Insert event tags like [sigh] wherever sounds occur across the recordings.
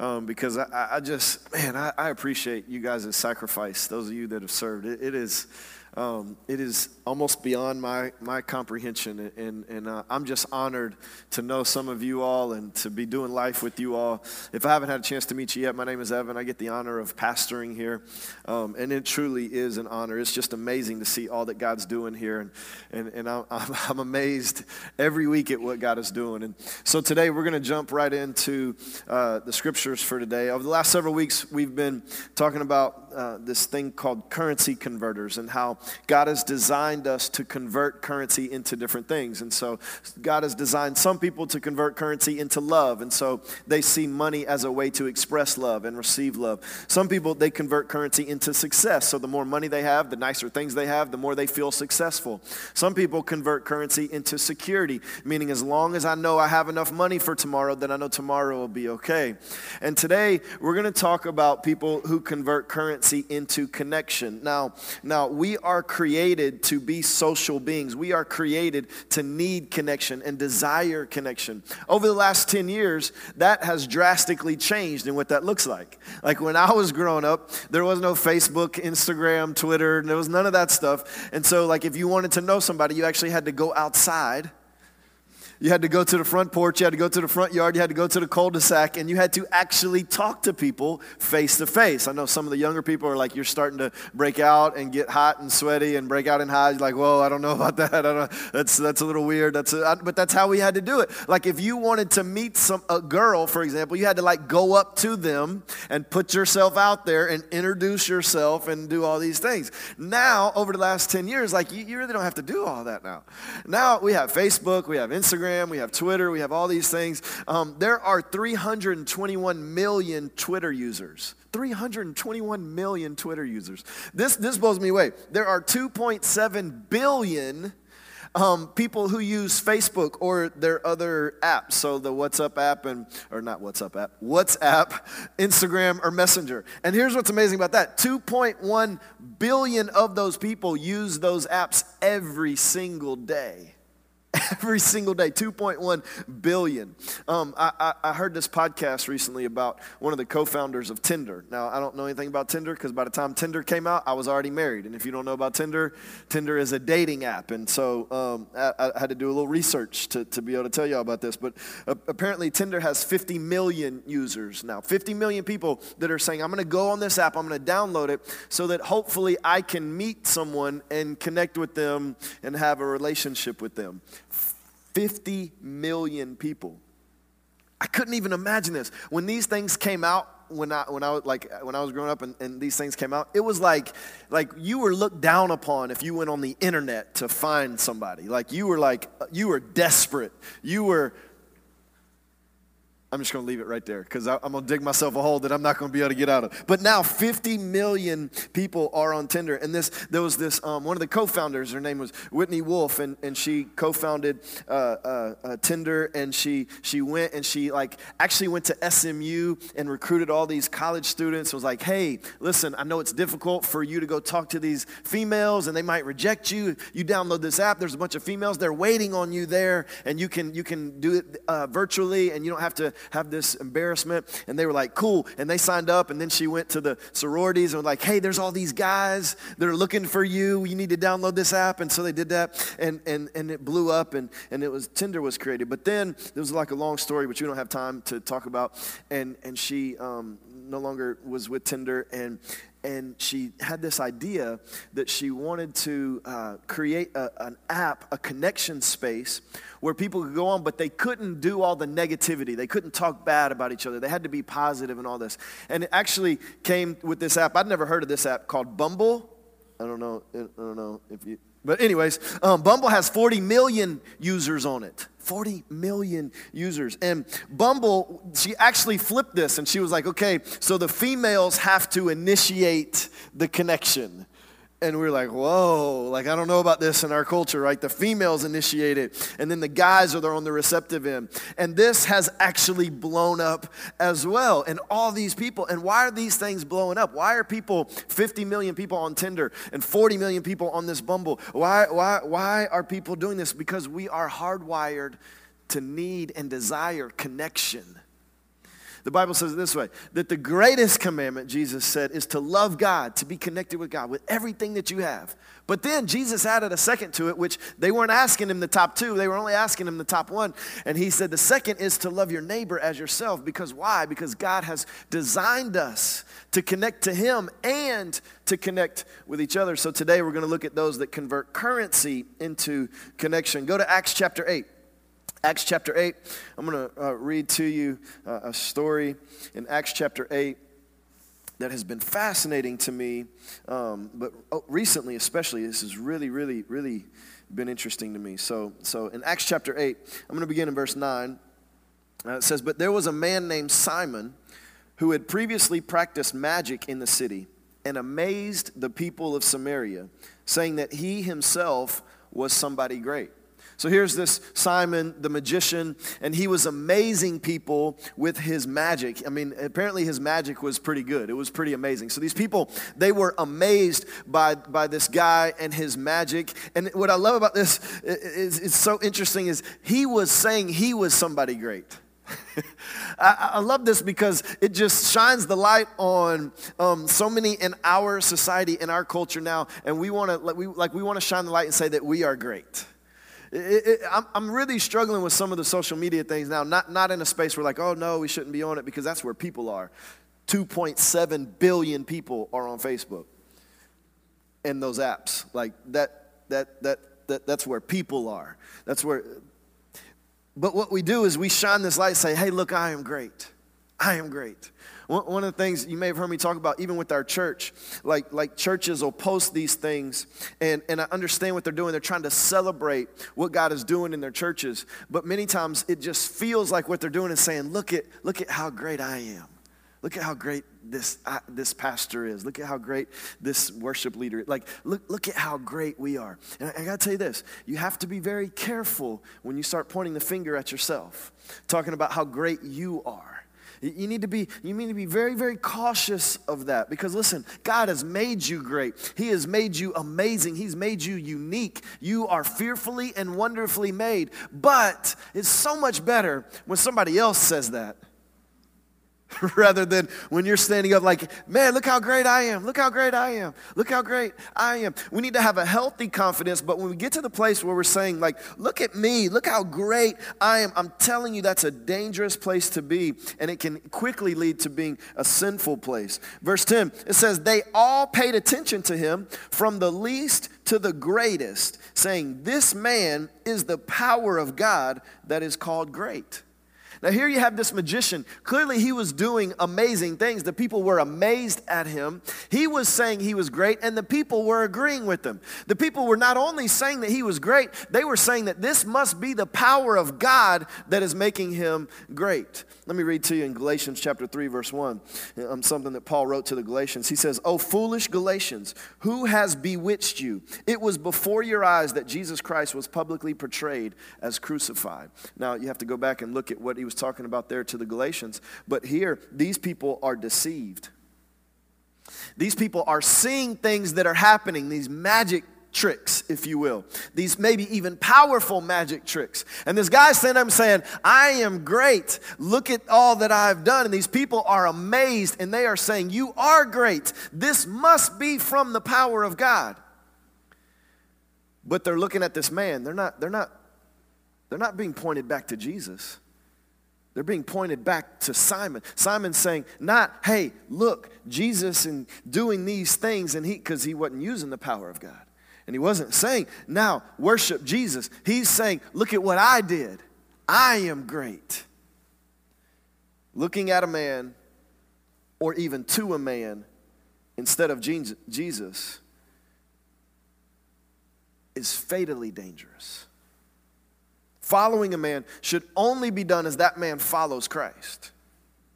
um, because I, I, just, man, I, I, appreciate you guys' sacrifice. Those of you that have served, it, it is, um, it is almost beyond my, my comprehension. And, and uh, I'm just honored to know some of you all and to be doing life with you all. If I haven't had a chance to meet you yet, my name is Evan. I get the honor of pastoring here. Um, and it truly is an honor. It's just amazing to see all that God's doing here. And, and, and I'm, [laughs] I'm amazed every week at what God is doing. And so today we're going to jump right into uh, the scriptures for today. Over the last several weeks, we've been talking about uh, this thing called currency converters and how God has designed us to convert currency into different things. And so God has designed some people to convert currency into love. And so they see money as a way to express love and receive love. Some people, they convert currency into success. So the more money they have, the nicer things they have, the more they feel successful. Some people convert currency into security, meaning as long as I know I have enough money for tomorrow, then I know tomorrow will be okay. And today we're going to talk about people who convert currency into connection. Now, now we are created to be social beings. We are created to need connection and desire connection. Over the last 10 years, that has drastically changed in what that looks like. Like when I was growing up, there was no Facebook, Instagram, Twitter, there was none of that stuff. And so, like, if you wanted to know somebody, you actually had to go outside you had to go to the front porch, you had to go to the front yard, you had to go to the cul de sac, and you had to actually talk to people face to face. I know some of the younger people are like, you're starting to break out and get hot and sweaty and break out in hives. Like, whoa, I don't know about [laughs] that. I. That's, that's a little weird. That's a, but that's how we had to do it. Like, if you wanted to meet some, a girl, for example, you had to like go up to them and put yourself out there and introduce yourself and do all these things. Now, over the last 10 years, like, you, you really don't have to do all that now. Now we have Facebook, we have Instagram, Instagram, we have Twitter, we have all these things. Um, there are 321 million Twitter users. 321 million Twitter users. This, this blows me away. There are 2.7 billion um, people who use Facebook or their other apps, so the WhatsApp app and, or not WhatsApp app, WhatsApp, Instagram, or Messenger. And here's what's amazing about that 2.1 billion of those people use those apps every single day every single day 2.1 billion. Um, I, I, I, heard this podcast recently about one of the co-founders of tinder. Now i don't know anything about tinder because by the time tinder came out i was already married. And if you don't know about tinder tinder is a dating app. And so um, I, I, had to do a little research to, to be able to tell you all about this. But uh, apparently tinder has 50 million users now. 50 million people that are saying i'm going to go on this app. I'm going to download it so that hopefully i can meet someone and connect with them and have a relationship with them 50 million people. I couldn't even imagine this. When these things came out, when I when I was like when I was growing up and, and these things came out, it was like like you were looked down upon if you went on the internet to find somebody. Like you were like you were desperate. You were I'm just going to leave it right there because I'm going to dig myself a hole that I'm not going to be able to get out of. But now 50 million people are on Tinder. And this, there was this, um, one of the co-founders, her name was Whitney Wolfe, and, and she co-founded uh, uh, uh, Tinder. And she, she went and she like actually went to SMU and recruited all these college students. Was like, hey, listen, I know it's difficult for you to go talk to these females and they might reject you. You download this app. There's a bunch of females. They're waiting on you there and you can, you can do it uh, virtually and you don't have to have this embarrassment. And they were like, cool. And they signed up. And then she went to the sororities and was like, hey, there's all these guys that are looking for you. You need to download this app. And so they did that. And, and, and it blew up. And, and it was Tinder was created. But then there was like a long story, which we don't have time to talk about. And, and she um, no longer was with Tinder. And, and she had this idea that she wanted to uh, create a, an app, a connection space where people could go on, but they couldn't do all the negativity. They couldn't talk bad about each other. They had to be positive and all this. And it actually came with this app. I'd never heard of this app called Bumble. I don't know. I don't know if you But, anyways, um, Bumble has 40 million users on it. 40 million users. And Bumble, she actually flipped this and she was like, okay, so the females have to initiate the connection. And we are like, whoa, like I don't know about this in our culture, right? The females initiate it, and then the guys are there on the receptive end. And this has actually blown up as well. And all these people, and why are these things blowing up? Why are people, 50 million people on Tinder and 40 million people on this Bumble? Why, why, why are people doing this? Because we are hardwired to need and desire connection. The Bible says it this way that the greatest commandment, Jesus said, is to love God, to be connected with God with everything that you have. But then Jesus added a second to it, which they weren't asking him the top two, they were only asking him the top one. And he said the second is to love your neighbor as yourself. Because why? Because God has designed us to connect to him and to connect with each other. So today we're going to look at those that convert currency into connection. Go to Acts chapter 8. Acts chapter 8, I'm going to uh, read to you uh, a story in Acts chapter 8 that has been fascinating to me, um, but oh, recently especially, this has really, really, really been interesting to me. So, so in Acts chapter 8, I'm going to begin in verse 9. Uh, it says, But there was a man named Simon who had previously practiced magic in the city and amazed the people of Samaria, saying that he himself was somebody great. So here's this Simon the magician, and he was amazing people with his magic. I mean, apparently his magic was pretty good. It was pretty amazing. So these people, they were amazed by, by this guy and his magic. And what I love about this is it's so interesting is he was saying he was somebody great. [laughs] I, I, love this because it just shines the light on um, so many in our society, in our culture now, and we want to we like we want to shine the light and say that we are great. It, it, I'm, I'm really struggling with some of the social media things now, not, not in a space where, like, oh no, we shouldn't be on it because that's where people are. 2.7 billion people are on Facebook and those apps. Like, that, that, that, that, that's where people are. That's where. But what we do is we shine this light say, hey, look, I am great. I am great. One of the things you may have heard me talk about, even with our church, like, like churches will post these things, and, and I understand what they're doing. They're trying to celebrate what God is doing in their churches. But many times it just feels like what they're doing is saying, Look at, look at how great I am. Look at how great this, this pastor is. Look at how great this worship leader is. Like, look, look at how great we are. And I, I got to tell you this you have to be very careful when you start pointing the finger at yourself, talking about how great you are. You need to be, you need to be very, very cautious of that because listen, God has made you great. He has made you amazing. He's made you unique. You are fearfully and wonderfully made. But it's so much better when somebody else says that. [laughs] rather than when you're standing up like, man, look how great I am. Look how great I am. Look how great I am. We need to have a healthy confidence, but when we get to the place where we're saying, like, look at me, look how great I am, I'm telling you that's a dangerous place to be, and it can quickly lead to being a sinful place. Verse 10, it says, They all paid attention to him from the least to the greatest, saying, This man is the power of God that is called great. Now, here you have this magician. Clearly, he was doing amazing things. The people were amazed at him. He was saying he was great, and the people were agreeing with him. The people were not only saying that he was great, they were saying that this must be the power of God that is making him great. Let me read to you in Galatians chapter 3, verse 1, um, something that Paul wrote to the Galatians. He says, Oh, foolish Galatians, who has bewitched you? It was before your eyes that Jesus Christ was publicly portrayed as crucified. Now, you have to go back and look at what he was was talking about there to the Galatians. But here, these people are deceived. These people are seeing things that are happening, these magic tricks, if you will. These maybe even powerful magic tricks. And this guy standing up saying, I am great. Look at all that I've done. And these people are amazed and they are saying, You are great. This must be from the power of God. But they're looking at this man. They're not, they're not, they're not being pointed back to Jesus. They're being pointed back to Simon. Simon saying, not, hey, look, Jesus and doing these things, and he because he wasn't using the power of God. And he wasn't saying, now worship Jesus. He's saying, look at what I did. I am great. Looking at a man, or even to a man, instead of Jesus, is fatally dangerous. Following a man should only be done as that man follows Christ.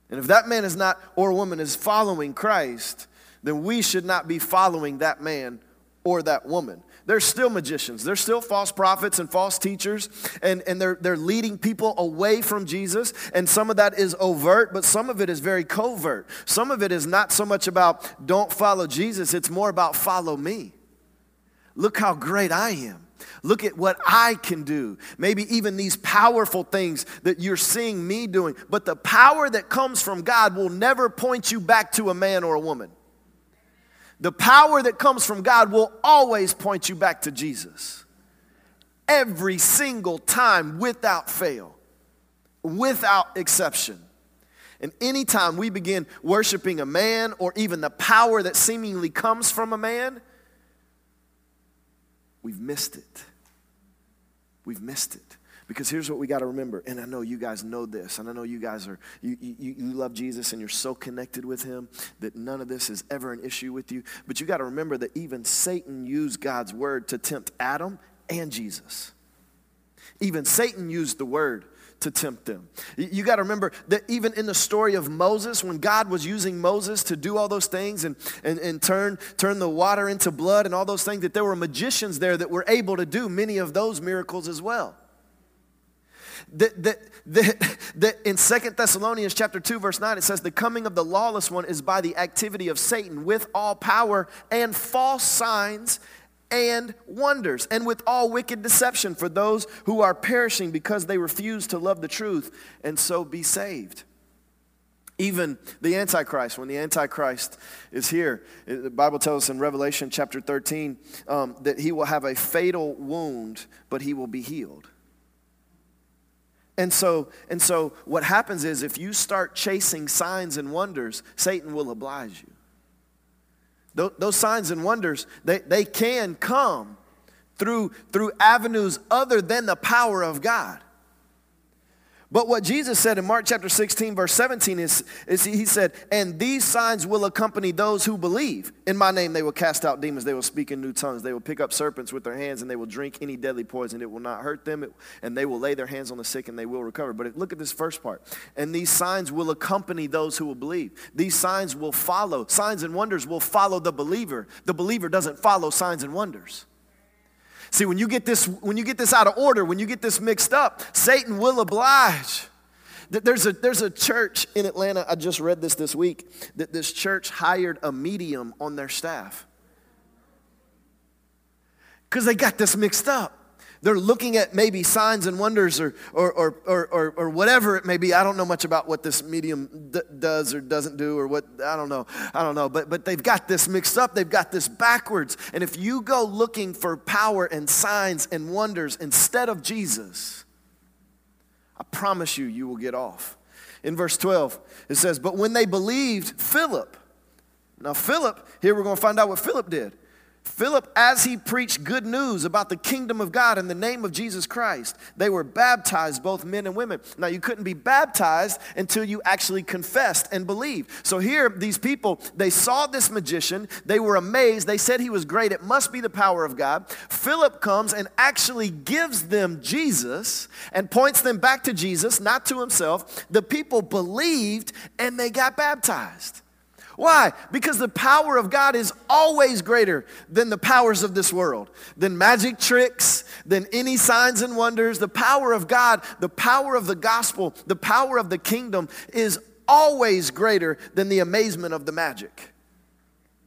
And if that man is not, or woman is following Christ, then we should not be following that man or that woman. There's still magicians, there's still false prophets and false teachers, and, and they're, they're leading people away from Jesus. And some of that is overt, but some of it is very covert. Some of it is not so much about don't follow Jesus, it's more about follow me. Look how great I am. Look at what I can do. Maybe even these powerful things that you're seeing me doing. But the power that comes from God will never point you back to a man or a woman. The power that comes from God will always point you back to Jesus. Every single time, without fail, without exception. And anytime we begin worshiping a man or even the power that seemingly comes from a man, we've missed it. We've missed it. Because here's what we got to remember, and I know you guys know this, and I know you guys are, you, you, you love Jesus and you're so connected with him that none of this is ever an issue with you. But you got to remember that even Satan used God's word to tempt Adam and Jesus. Even Satan used the word to tempt them. You got to remember that even in the story of Moses, when God was using Moses to do all those things and, and, and turn, turn the water into blood and all those things, that there were magicians there that were able to do many of those miracles as well. That, that, that, that in Second Thessalonians chapter 2, verse 9, it says, The coming of the lawless one is by the activity of Satan with all power and false signs and wonders, and with all wicked deception for those who are perishing because they refuse to love the truth and so be saved. Even the Antichrist, when the Antichrist is here, the Bible tells us in Revelation chapter 13 um, that he will have a fatal wound, but he will be healed. And so, and so what happens is if you start chasing signs and wonders, Satan will oblige you. Those signs and wonders, they, they can come through, through avenues other than the power of God. But what Jesus said in Mark chapter 16, verse 17 is, is he said, And these signs will accompany those who believe. In my name they will cast out demons, they will speak in new tongues, they will pick up serpents with their hands, and they will drink any deadly poison. It will not hurt them, it, and they will lay their hands on the sick and they will recover. But look at this first part. And these signs will accompany those who will believe. These signs will follow, signs and wonders will follow the believer. The believer doesn't follow signs and wonders. See, when you get this, when you get this out of order, when you get this mixed up, Satan will oblige. There's a, there's a church in Atlanta, I just read this this week, that this church hired a medium on their staff. Because they got this mixed up. They're looking at maybe signs and wonders or, or, or, or, or, whatever it may be. I don't know much about what this medium d- does or doesn't do or what, I don't know. I don't know. But, but they've got this mixed up. They've got this backwards. And if you go looking for power and signs and wonders instead of Jesus, I promise you, you will get off. In verse 12, it says, But when they believed Philip, now Philip, here we're going to find out what Philip did. Philip, as he preached good news about the kingdom of God in the name of Jesus Christ, they were baptized, both men and women. Now, you couldn't be baptized until you actually confessed and believed. So, here, these people, they saw this magician, they were amazed, they said he was great, it must be the power of God. Philip comes and actually gives them Jesus and points them back to Jesus, not to himself. The people believed and they got baptized. Why? Because the power of God is always greater than the powers of this world, than magic tricks, than any signs and wonders. The power of God, the power of the gospel, the power of the kingdom is always greater than the amazement of the magic.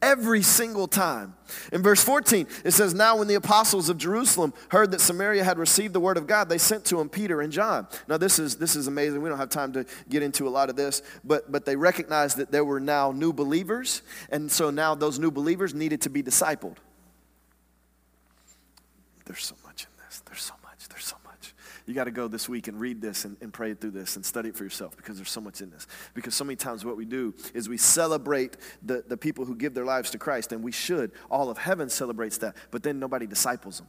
Every single time. In verse 14, it says, Now when the apostles of Jerusalem heard that Samaria had received the word of God, they sent to him Peter and John. Now, this is, this is amazing. We don't have time to get into a lot of this, but, but they recognized that there were now new believers, and so now those new believers needed to be discipled. There's so much in this. There's so you got to go this week and read this and, and pray through this and study it for yourself because there's so much in this. Because so many times what we do is we celebrate the, the people who give their lives to Christ, and we should. All of heaven celebrates that, but then nobody disciples them.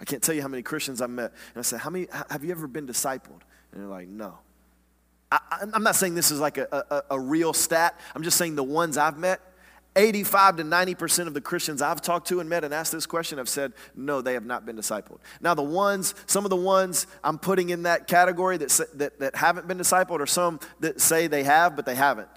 I can't tell you how many Christians I've met, and I said, how many, have you ever been discipled? And they're like, no. I, am not saying this is like a, a, a real stat. I'm just saying the ones I've met, 85 to 90% of the Christians I've talked to and met and asked this question have said, no, they have not been discipled. Now, the ones, some of the ones I'm putting in that category that, that, that haven't been discipled are some that say they have, but they haven't.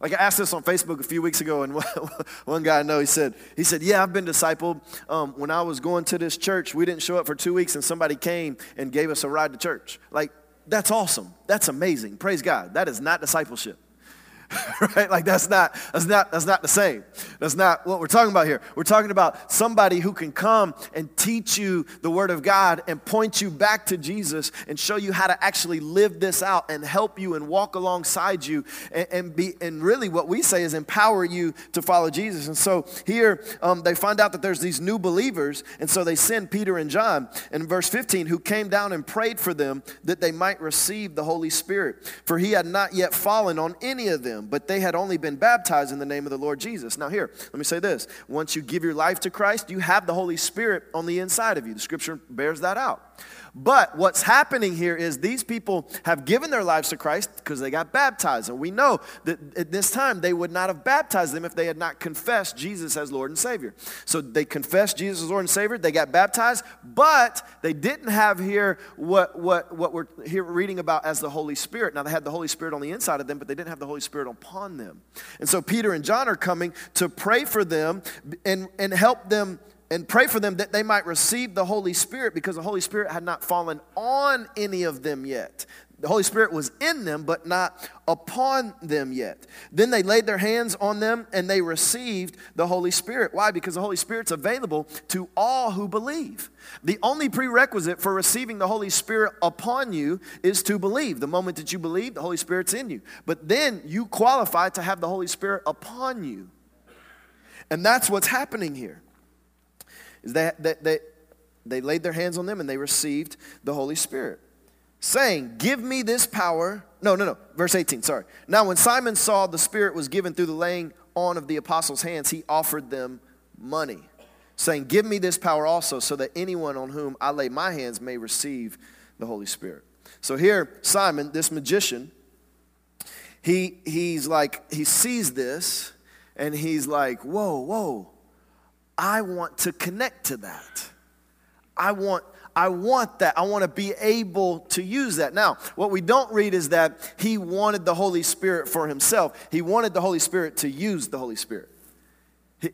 Like I asked this on Facebook a few weeks ago, and [laughs] one guy I know, he said, he said, yeah, I've been discipled. Um, when I was going to this church, we didn't show up for two weeks, and somebody came and gave us a ride to church. Like, that's awesome. That's amazing. Praise God. That is not discipleship. [laughs] right? Like that's not that's not that's not the same. That's not what we're talking about here. We're talking about somebody who can come and teach you the word of God and point you back to Jesus and show you how to actually live this out and help you and walk alongside you and, and be and really what we say is empower you to follow Jesus. And so here um, they find out that there's these new believers, and so they send Peter and John in verse 15, who came down and prayed for them that they might receive the Holy Spirit, for he had not yet fallen on any of them but they had only been baptized in the name of the Lord Jesus. Now, here, let me say this. Once you give your life to Christ, you have the Holy Spirit on the inside of you. The scripture bears that out. But what's happening here is these people have given their lives to Christ because they got baptized. And we know that at this time they would not have baptized them if they had not confessed Jesus as Lord and Savior. So they confessed Jesus as Lord and Savior, they got baptized, but they didn't have here what, what, what we're here reading about as the Holy Spirit. Now they had the Holy Spirit on the inside of them, but they didn't have the Holy Spirit upon them. And so Peter and John are coming to pray for them and, and help them and pray for them that they might receive the Holy Spirit because the Holy Spirit had not fallen on any of them yet. The Holy Spirit was in them, but not upon them yet. Then they laid their hands on them and they received the Holy Spirit. Why? Because the Holy Spirit's available to all who believe. The only prerequisite for receiving the Holy Spirit upon you is to believe. The moment that you believe, the Holy Spirit's in you. But then you qualify to have the Holy Spirit upon you. And that's what's happening here is that, that, that they laid their hands on them and they received the Holy Spirit, saying, Give me this power. No, no, no. Verse 18, sorry. Now, when Simon saw the Spirit was given through the laying on of the apostles' hands, he offered them money, saying, Give me this power also, so that anyone on whom I lay my hands may receive the Holy Spirit. So here, Simon, this magician, he, he's like, he sees this and he's like, Whoa, whoa I want to connect to that. I want I want that. I want to be able to use that. Now, what we don't read is that he wanted the Holy Spirit for himself. He wanted the Holy Spirit to use the Holy Spirit.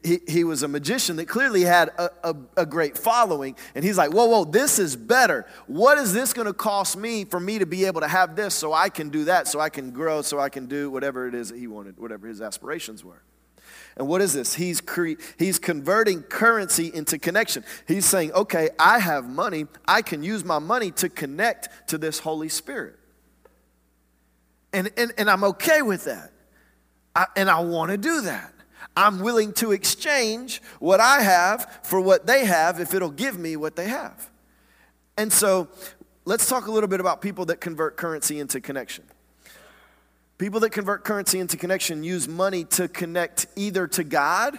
He, he, was a magician that clearly had a, a, a, great following. And he's like, whoa, whoa, this is better. What is this going to cost me for me to be able to have this so I can do that, so I can grow, so I can do whatever it is that he wanted, whatever his aspirations were? And what is this? He's, cre- he's converting currency into connection. He's saying, okay, I have money. I can use my money to connect to this Holy Spirit. And, and, and I'm okay with that. I, and I want to do that. I'm willing to exchange what I have for what they have if it'll give me what they have. And so let's talk a little bit about people that convert currency into connection. People that convert currency into connection use money to connect either to God,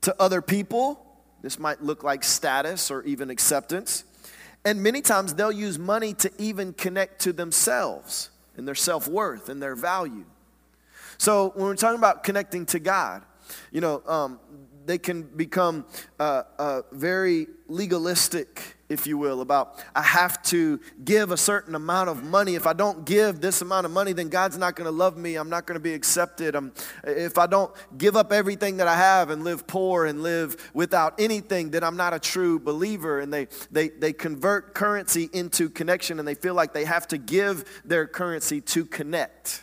to other people. This might look like status or even acceptance. And many times they'll use money to even connect to themselves and their self worth and their value. So when we're talking about connecting to God, you know, um, they can become uh, uh, very legalistic, if you will, about I have to give a certain amount of money. If I don't give this amount of money, then God's not going to love me. I'm not going to be accepted. I'm, if I don't give up everything that I have and live poor and live without anything, then I'm not a true believer. And they, they, they convert currency into connection and they feel like they have to give their currency to connect.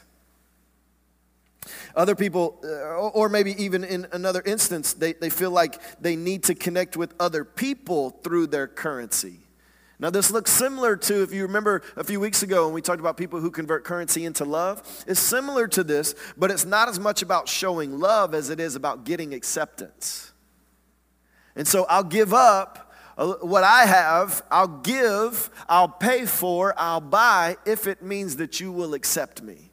Other people, uh, or maybe even in another instance, they, they feel like they need to connect with other people through their currency. Now, this looks similar to, if you remember a few weeks ago when we talked about people who convert currency into love, it's similar to this, but it's not as much about showing love as it is about getting acceptance. And so I'll give up uh, what I have, I'll give, I'll pay for, I'll buy if it means that you will accept me.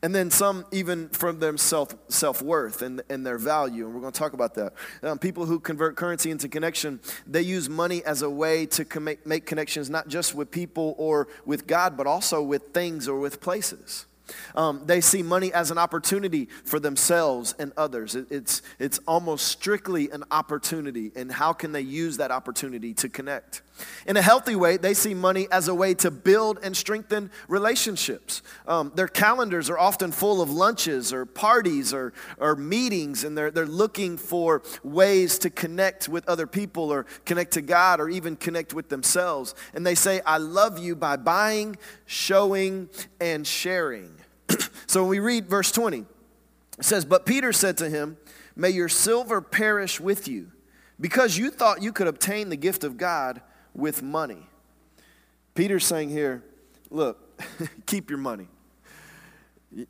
And then some even from their self, self-worth and, and their value. And we're going to talk about that. Um, people who convert currency into connection, they use money as a way to make, make connections not just with people or with God, but also with things or with places. Um, they see money as an opportunity for themselves and others. It, it's, it's almost strictly an opportunity, and how can they use that opportunity to connect? In a healthy way, they see money as a way to build and strengthen relationships. Um, their calendars are often full of lunches or parties or, or meetings, and they're, they're looking for ways to connect with other people or connect to God or even connect with themselves. And they say, I love you by buying, showing, and sharing. [clears throat] so when we read verse 20, it says, But Peter said to him, May your silver perish with you, because you thought you could obtain the gift of God with money. Peter's saying here, look, [laughs] keep your money.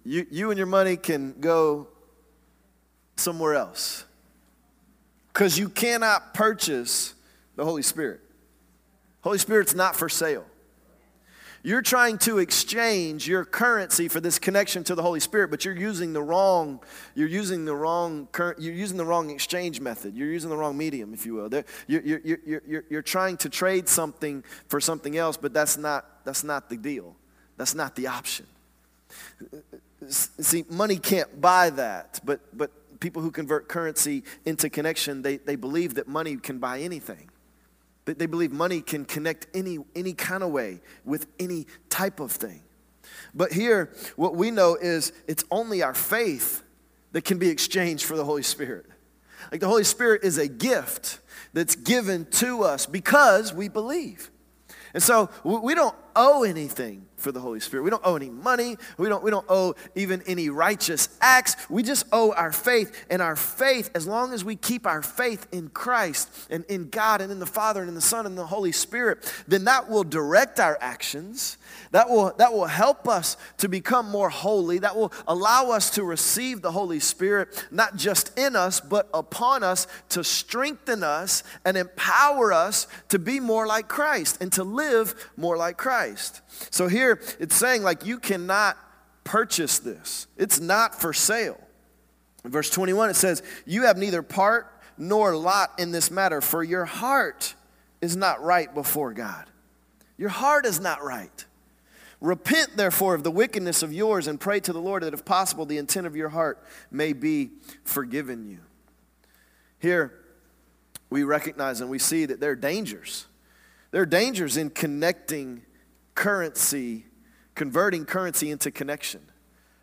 You, you and your money can go somewhere else because you cannot purchase the Holy Spirit. Holy Spirit's not for sale. You're trying to exchange your currency for this connection to the Holy Spirit, but you're using the wrong, you're using the wrong, you're using the wrong exchange method. You're using the wrong medium, if you will. You're, you're, you're, you're, you're trying to trade something for something else, but that's not, that's not the deal. That's not the option. See, money can't buy that, but, but people who convert currency into connection, they, they believe that money can buy anything. They believe money can connect any, any kind of way with any type of thing. But here, what we know is it's only our faith that can be exchanged for the Holy Spirit. Like the Holy Spirit is a gift that's given to us because we believe. And so we don't owe anything for the Holy Spirit. We don't owe any money. We don't, we don't owe even any righteous acts. We just owe our faith. And our faith, as long as we keep our faith in Christ and in God and in the Father and in the Son and the Holy Spirit, then that will direct our actions. That will, that will help us to become more holy. That will allow us to receive the Holy Spirit, not just in us, but upon us to strengthen us and empower us to be more like Christ and to live more like Christ. So here it's saying, like, you cannot purchase this, it's not for sale. In verse 21, it says, You have neither part nor lot in this matter, for your heart is not right before God. Your heart is not right. Repent, therefore, of the wickedness of yours and pray to the Lord that, if possible, the intent of your heart may be forgiven you. Here, we recognize and we see that there are dangers. There are dangers in connecting currency, converting currency into connection,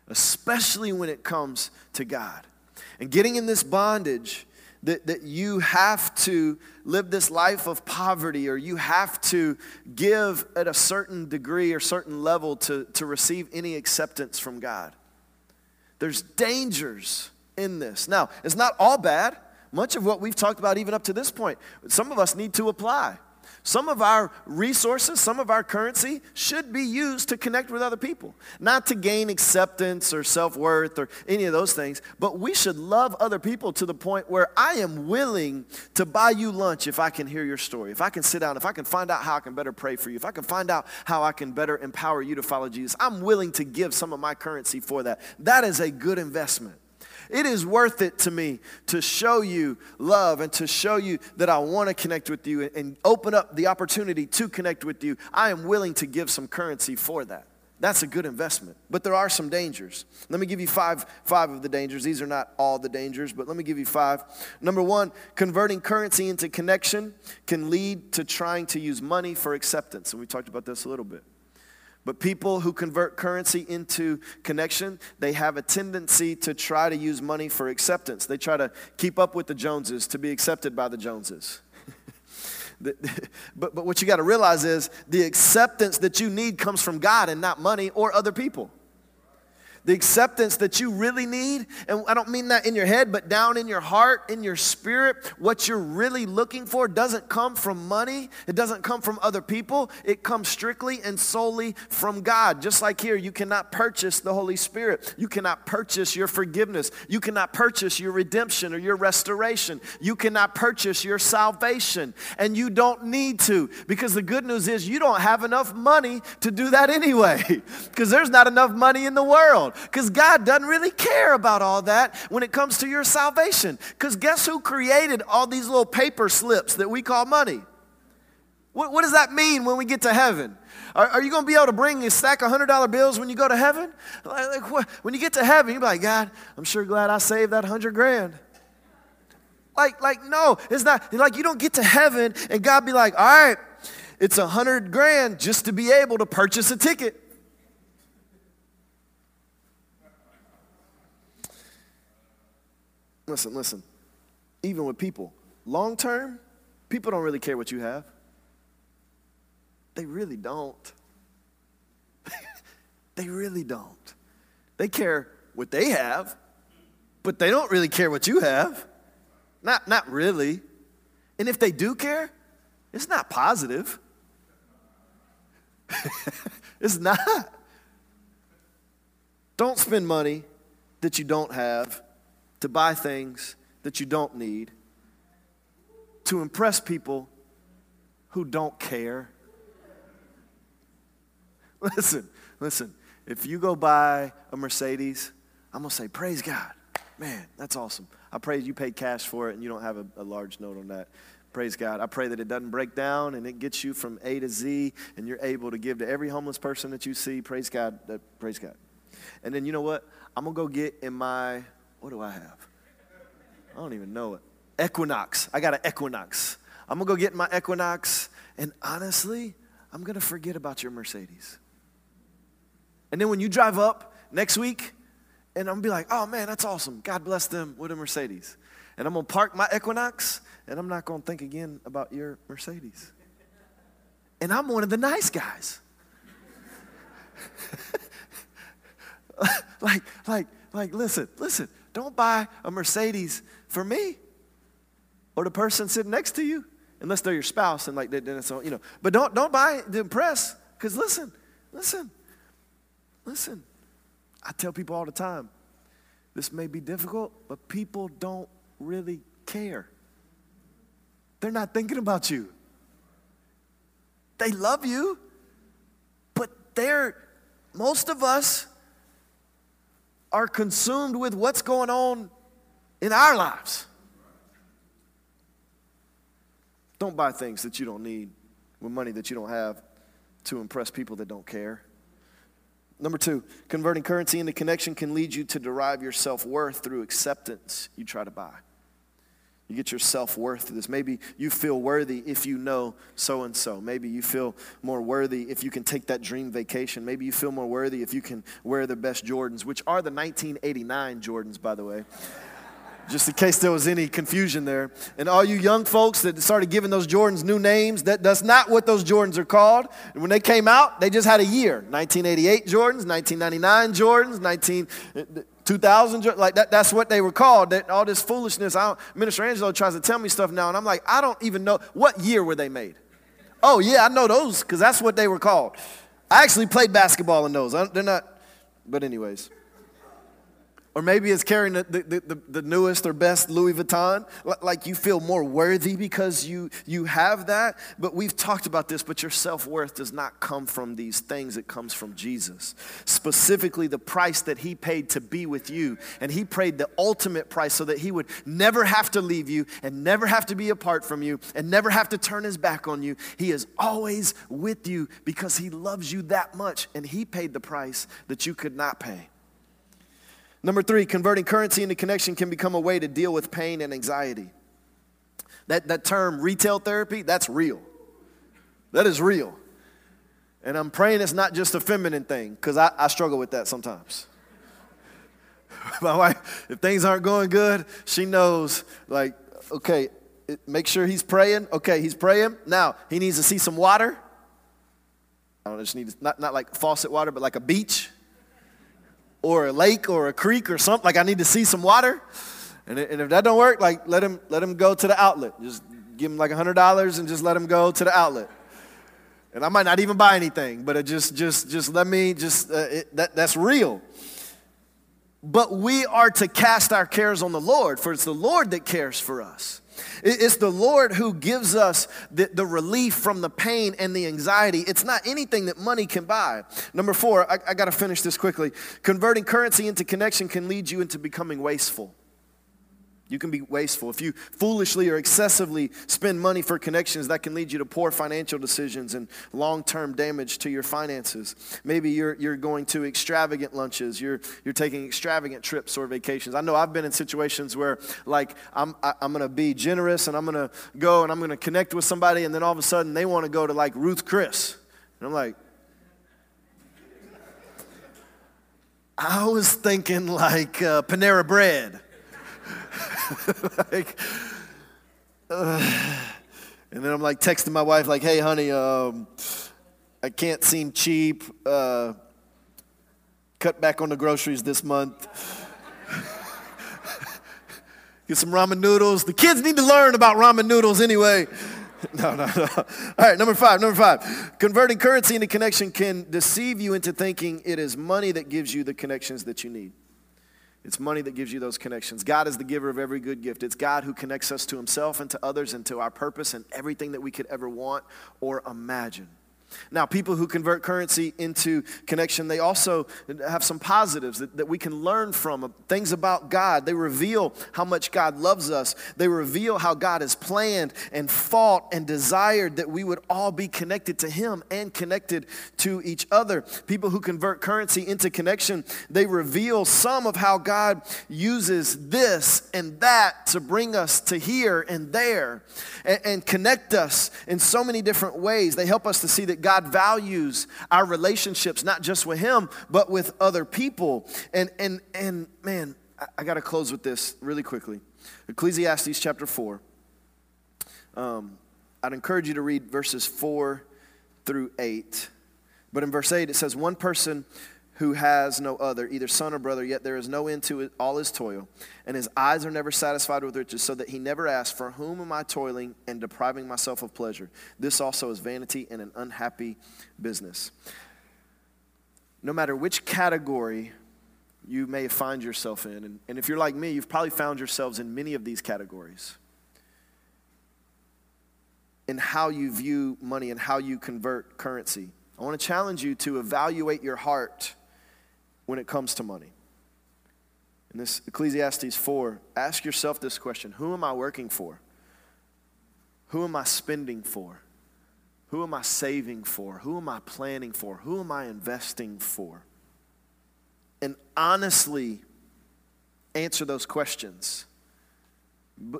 especially when it comes to God. And getting in this bondage that, that you have to live this life of poverty or you have to give at a certain degree or certain level to, to receive any acceptance from God. There's dangers in this. Now, it's not all bad. Much of what we've talked about, even up to this point, some of us need to apply. Some of our resources, some of our currency should be used to connect with other people, not to gain acceptance or self worth or any of those things, but we should love other people to the point where I am willing to buy you lunch if I can hear your story, if I can sit down, if I can find out how I can better pray for you, if I can find out how I can better empower you to follow Jesus. I'm willing to give some of my currency for that. That is a good investment. It is worth it to me to show you love and to show you that I want to connect with you and open up the opportunity to connect with you. I am willing to give some currency for that. That's a good investment. But there are some dangers. Let me give you five, five of the dangers. These are not all the dangers, but let me give you five. Number one, converting currency into connection can lead to trying to use money for acceptance. And we talked about this a little bit. But people who convert currency into connection, they have a tendency to try to use money for acceptance. They try to keep up with the Joneses to be accepted by the Joneses. [laughs] but, but what you got to realize is the acceptance that you need comes from God and not money or other people the acceptance that you really need. And I don't mean that in your head, but down in your heart, in your spirit, what you're really looking for doesn't come from money, it doesn't come from other people, it comes strictly and solely from God. Just like here, you cannot purchase the Holy Spirit, you cannot purchase your forgiveness, you cannot purchase your redemption or your restoration, you cannot purchase your salvation, and you don't need to because the good news is you don't have enough money to do that [laughs] anyway because there's not enough money in the world because God doesn't really care about all that when it comes to your salvation. Because guess who created all these little paper slips that we call money? What, what does that mean when we get to heaven? Are, are you going to be able to bring a stack of $100 bills when you go to heaven? Like, like what, when you get to heaven, you're like, God, I'm sure glad I saved that 100 grand. Like, like, no, it's not. Like, you don't get to heaven and God be like, all right, it's a hundred grand just to be able to purchase a ticket. Listen, listen. Even with people, long term, people don't really care what you have. They really don't. [laughs] they really don't. They care what they have, but they don't really care what you have. Not, not really. And if they do care, it's not positive. [laughs] it's not. Don't spend money that you don't have to buy things that you don't need, to impress people who don't care. [laughs] Listen, listen, if you go buy a Mercedes, I'm going to say, Praise God. Man, that's awesome. I pray you paid cash for it and you don't have a, a large note on that. Praise God. I pray that it doesn't break down and it gets you from A to Z and you're able to give to every homeless person that you see. Praise God. praise God. And then you know what? I'm going to go get in my what do I have? I don't even know it. Equinox. I got an Equinox. I'm going to go get my Equinox, and honestly, I'm going to forget about your Mercedes. And then when you drive up next week, and I'm going to be like, oh man, that's awesome. God bless them with a Mercedes. And I'm going to park my Equinox, and I'm not going to think again about your Mercedes. And I'm one of the nice guys. [laughs] like, like, like, listen, listen. Don't buy a Mercedes for me or the person sitting next to you, unless they're your spouse and like that. then it's you know. But don't don't buy to impress, because listen, listen, listen. I tell people all the time, this may be difficult, but people don't really care. They're not thinking about you. They love you, but they're most of us are consumed with what's going on in our lives. Don't buy things that you don't need with money that you don't have to impress people that don't care. Number two, converting currency into connection can lead you to derive your self worth through acceptance you try to buy. You get your self worth through this. Maybe you feel worthy if you know so and so. Maybe you feel more worthy if you can take that dream vacation. Maybe you feel more worthy if you can wear the best Jordans, which are the 1989 Jordans, by the way. Just in case there was any confusion there. And all you young folks that started giving those Jordans new names, that, that's not what those Jordans are called. And When they came out, they just had a year 1988 Jordans, 1999 Jordans, 19. 2000 like that, that's what they were called. That all this foolishness I minister angelo tries to tell me stuff now and i'm like i don't even know what year were they made? Oh yeah i know those because that's what they were called. I actually played basketball in those. They're not but anyways or maybe it's carrying the, the, the, the, newest or best Louis Vuitton, like you feel more worthy because you, you have that. But we've talked about this, but your self worth does not come from these things, it comes from Jesus. Specifically, the price that He paid to be with you. And He paid the ultimate price so that He would never have to leave you and never have to be apart from you and never have to turn His back on you. He is always with you because He loves you that much. And He paid the price that you could not pay. Number three, converting currency into connection can become a way to deal with pain and anxiety. That, that term, retail therapy, that's real. That is real. And I'm praying it's not just a feminine thing, because I, I struggle with that sometimes. [laughs] My wife, if things aren't going good, she knows, like, okay, make sure he's praying. Okay, he's praying. Now, he needs to see some water. I don't know, just need, not, not like faucet water, but like a beach or a lake or a creek or something. Like I need to see some water. And, and if that don't work, like let him let him go to the outlet. Just give him like hundred dollars and just let him go to the outlet. And I might not even buy anything, but it just just just let me just uh, it, that that's real. But we are to cast our cares on the Lord, for it's the Lord that cares for us. It's the Lord who gives us the, the relief from the pain and the anxiety. It's not anything that money can buy. Number four, I, I got to finish this quickly. Converting currency into connection can lead you into becoming wasteful. You can be wasteful. If you foolishly or excessively spend money for connections, that can lead you to poor financial decisions and long term damage to your finances. Maybe you're, you're going to extravagant lunches, you're, you're taking extravagant trips or vacations. I know I've been in situations where, like, I'm, I, am going to be generous and I'm going to go and I'm going to connect with somebody, and then all of a sudden they want to go to, like, Ruth Chris. And I'm like, I was thinking, like, uh, Panera Bread. [laughs] like, uh, and then I'm like texting my wife, like, hey, honey, um, I can't seem cheap. Uh, cut back on the groceries this month. [laughs] Get some ramen noodles. The kids need to learn about ramen noodles anyway. [laughs] No, no, no. All right, number five, number five. Converting currency into connection can deceive you into thinking it is money that gives you the connections that you need. It's money that gives you those connections. God is the giver of every good gift. It's God who connects us to Himself and to others and to our purpose and everything that we could ever want or imagine. Now, people who convert currency into connection, they also have some positives that, that we can learn from. Uh, things about God. They reveal how much God loves us. They reveal how God has planned and fought and desired that we would all be connected to Him and connected to each other. People who convert currency into connection, they reveal some of how God uses this and that to bring us to here and there and, and connect us in so many different ways. They help us to see that God values our relationships, not just with Him, but with other people. And, and, and man, I, I got to close with this really quickly. Ecclesiastes chapter 4. Um, I'd encourage you to read verses 4 through 8. But in verse 8, it says, One person who has no other, either son or brother, yet there is no end to all his toil, and his eyes are never satisfied with riches, so that he never asks, For whom am I toiling and depriving myself of pleasure? This also is vanity and an unhappy business. No matter which category you may find yourself in, and, and if you're like me, you've probably found yourselves in many of these categories. In how you view money and how you convert currency. I want to challenge you to evaluate your heart when it comes to money. In this Ecclesiastes 4, ask yourself this question Who am I working for? Who am I spending for? Who am I saving for? Who am I planning for? Who am I investing for? And honestly answer those questions,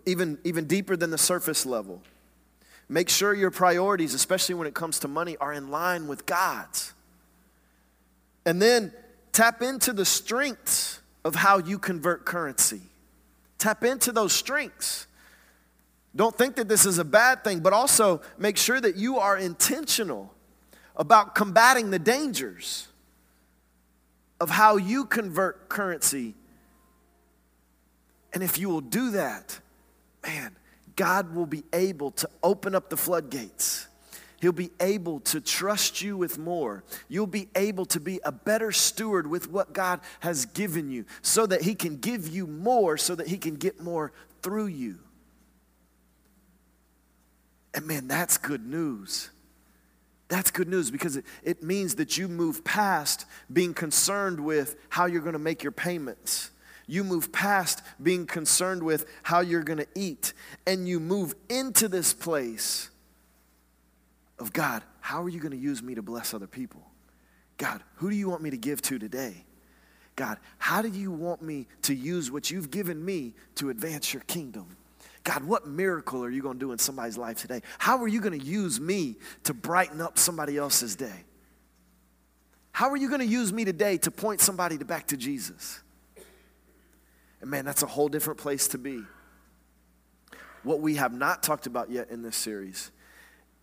even, even deeper than the surface level. Make sure your priorities, especially when it comes to money, are in line with God's. And then Tap into the strengths of how you convert currency. Tap into those strengths. Don't think that this is a bad thing, but also make sure that you are intentional about combating the dangers of how you convert currency. And if you will do that, man, God will be able to open up the floodgates He'll be able to trust you with more. You'll be able to be a better steward with what God has given you so that He can give you more, so that He can get more through you. And man, that's good news. That's good news because it, it means that you move past being concerned with how you're going to make your payments. You move past being concerned with how you're going to eat. And you move into this place of God, how are you going to use me to bless other people? God, who do you want me to give to today? God, how do you want me to use what you've given me to advance your kingdom? God, what miracle are you going to do in somebody's life today? How are you going to use me to brighten up somebody else's day? How are you going to use me today to point somebody back to Jesus? And man, that's a whole different place to be. What we have not talked about yet in this series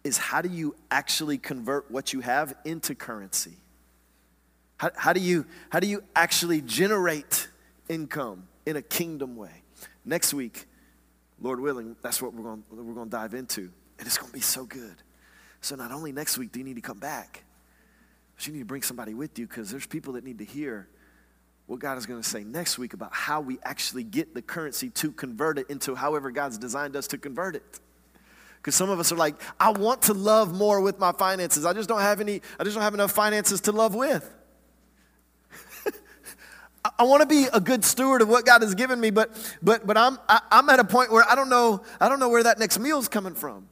is how do you actually convert what you have into currency? How, how, do, you, how do you actually generate income in a kingdom way? Next week, Lord willing, that's what we're going we're going to dive into. And it's going to be so good. So, not only next week do you need to come back, but you need to bring somebody with you because there's people that need to hear what God is going to say next week about how we actually get the currency to convert it into however God's designed us to convert it. Because some of us are like, I want to love more with my finances. I just don't have any, I just don't have enough finances to love with. [laughs] I want to be a good steward of what God has given me, but but but I'm I, am i am at a point where I don't know I don't know where that next meal's coming from.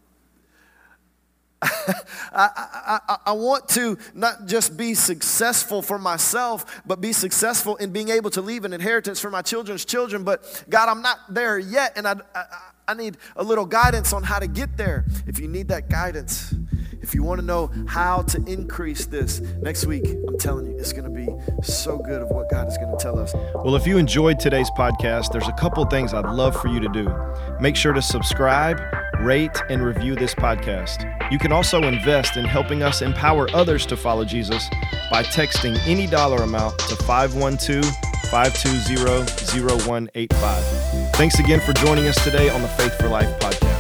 [laughs] I, I, I, want to not just be successful for myself, but be successful in being able to leave an inheritance for my children's children. But God, I'm not there yet, and I, I, I need a little guidance on how to get there. If you need that guidance, if you want to know how to increase this next week, I'm telling you, it's going to be so good of what God is going to tell us. Well, if you enjoyed today's podcast, there's a couple things I'd love for you to do. Make sure to subscribe, rate, and review this podcast. You can also invest in helping us empower others to follow Jesus by texting any dollar amount to 512 520 0185. Thanks again for joining us today on the Faith for Life podcast.